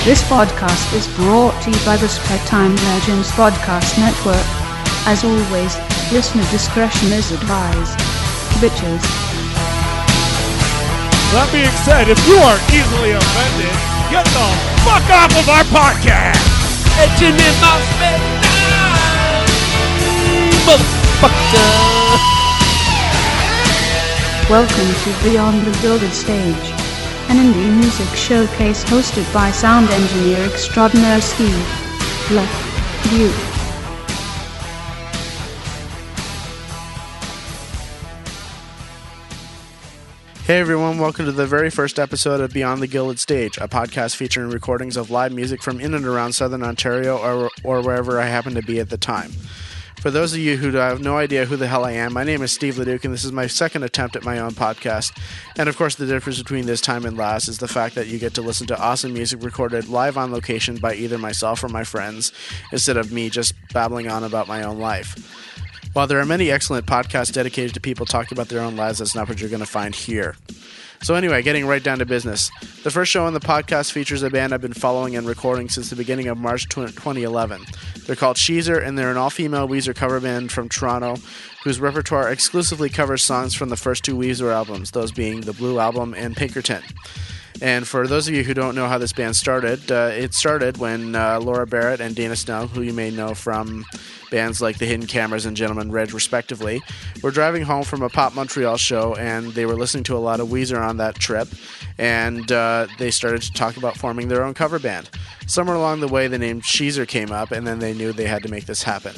This podcast is brought to you by the Spare Time Legends Podcast Network. As always, listener discretion is advised. Bitches. That being said, if you aren't easily offended, get the fuck off of our podcast! Etching in my spare time, motherfucker. Welcome to Beyond the Gilded Stage, an indie music showcase hosted by sound engineer extraordinaire Steve Leduc. Hey everyone, welcome to the very first episode of Beyond the Gilded Stage, a podcast featuring recordings of live music from in and around Southern Ontario or, or wherever I happen to be at the time. For those of you who have no idea who the hell I am, my name is Steve Leduc, and this is my second attempt at my own podcast. And of course, the difference between this time and last is the fact that you get to listen to awesome music recorded live on location by either myself or my friends, instead of me just babbling on about my own life. While there are many excellent podcasts dedicated to people talking about their own lives, that's not what you're going to find here. So, anyway, getting right down to business. The first show on the podcast features a band I've been following and recording since the beginning of March 2011. They're called Sheezer, and they're an all female Weezer cover band from Toronto whose repertoire exclusively covers songs from the first two Weezer albums, those being the Blue Album and Pinkerton. And for those of you who don't know how this band started, uh, it started when uh, Laura Barrett and Dana Snell, who you may know from bands like The Hidden Cameras and Gentleman Reg, respectively, were driving home from a Pop Montreal show and they were listening to a lot of Weezer on that trip. And uh, they started to talk about forming their own cover band. Somewhere along the way, the name Sheezer came up, and then they knew they had to make this happen.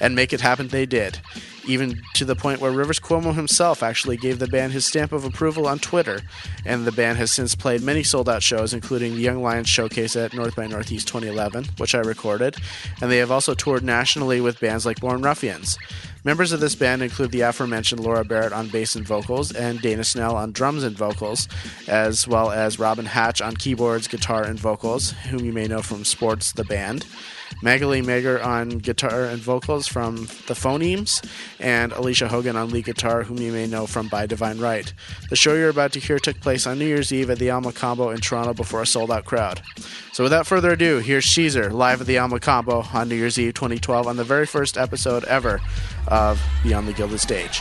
And make it happen, they did even to the point where Rivers Cuomo himself actually gave the band his stamp of approval on Twitter. And the band has since played many sold out shows, including the Young Lions Showcase at North by Northeast 2011, which I recorded. And they have also toured nationally with bands like Born Ruffians. Members of this band include the aforementioned Laura Barrett on bass and vocals, and Dana Snell on drums and vocals, as well as Robin Hatch on keyboards, guitar, and vocals, whom you may know from Sports the Band. Magali Meagher on guitar and vocals from The Phonemes, and Alysha Haugen on lead guitar, whom you may know from By Divine Right. The show you're about to hear took place on New Year's Eve at the El Mocambo in Toronto before a sold out crowd. So without further ado, here's Sheezer live at the El Mocambo on New Year's Eve 2012 on the very first episode ever of Beyond the Gilded Stage.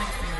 For you.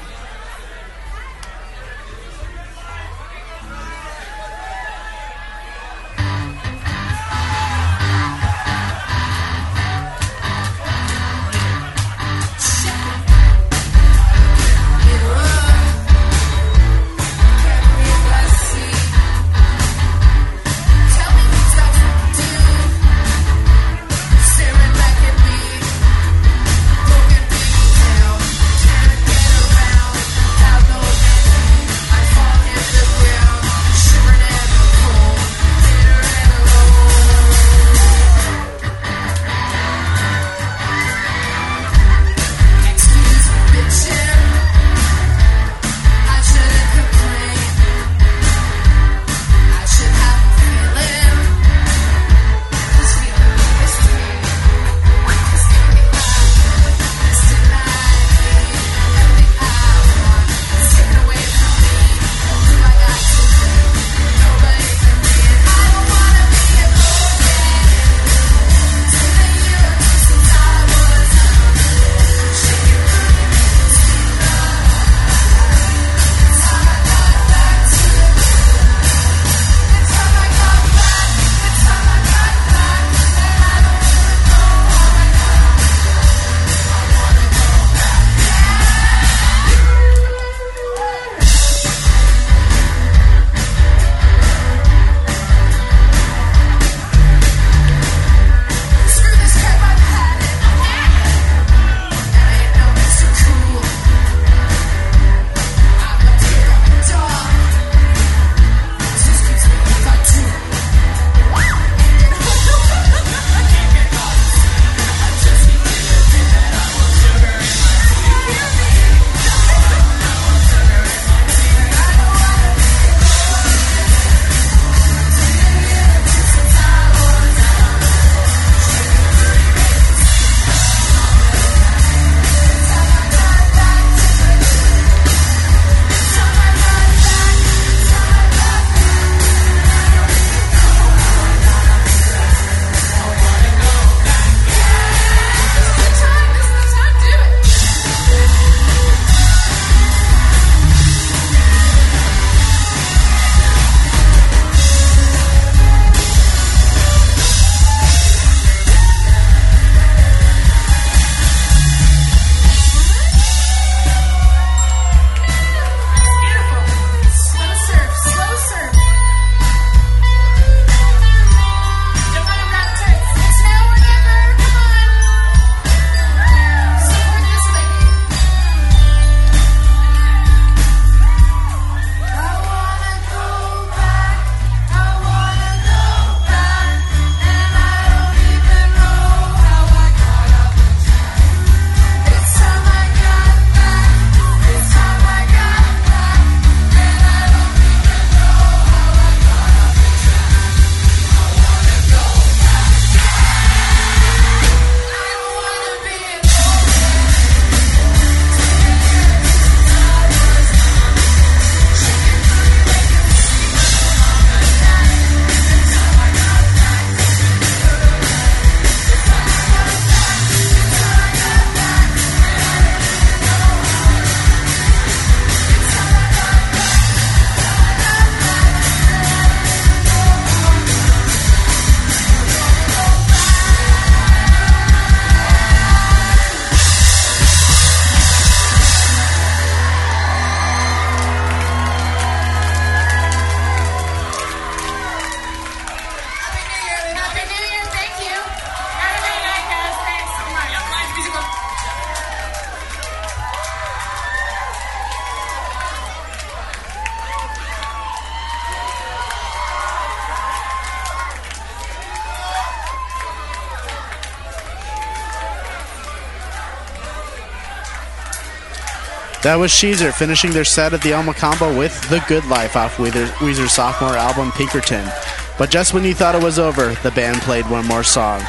That was Sheezer finishing their set at the El Mocambo with The Good Life off Weezer's, Weezer's sophomore album Pinkerton. But just when you thought it was over, the band played one more song.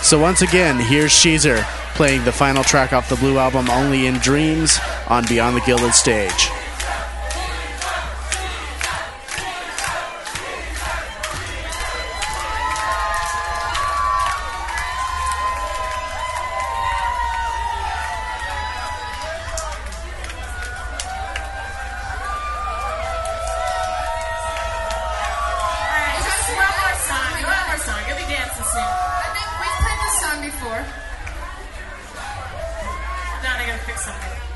So once again, here's Sheezer playing the final track off the Blue album Only in Dreams on Beyond the Gilded Stage. December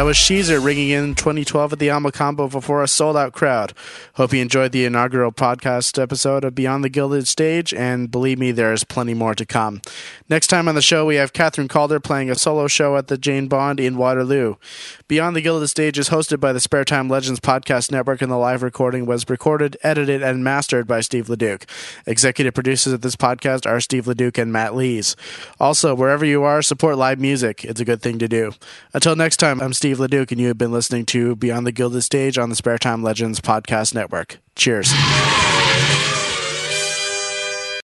That was Sheezer ringing in 2012 at the El Mocambo before a sold out crowd. Hope you enjoyed the inaugural podcast episode of Beyond the Gilded Stage, and believe me, there is plenty more to come. Next time on the show, we have Kathryn Calder playing a solo show at the Jane Bond in Waterloo. Beyond the Gilded Stage is hosted by the Spare Time Legends Podcast Network, and the live recording was recorded, edited, and mastered by Steve Leduc. Executive producers of this podcast are Steve Leduc and Matt Lees. Also, wherever you are, support live music. It's a good thing to do. Until next time, I'm Steve Leduc, and you have been listening to Beyond the Gilded Stage on the Spare Time Legends Podcast Network. Cheers.